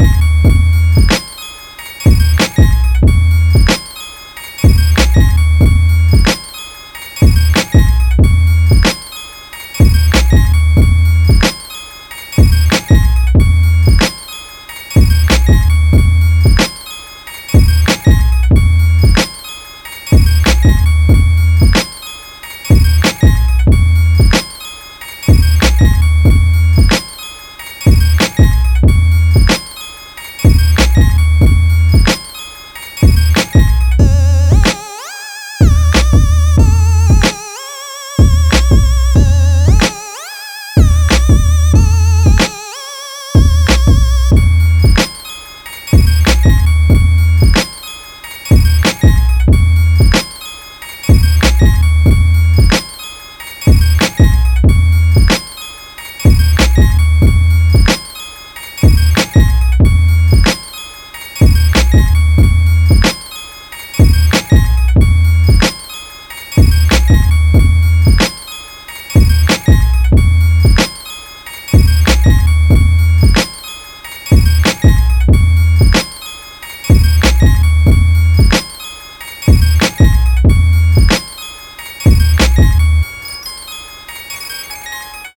you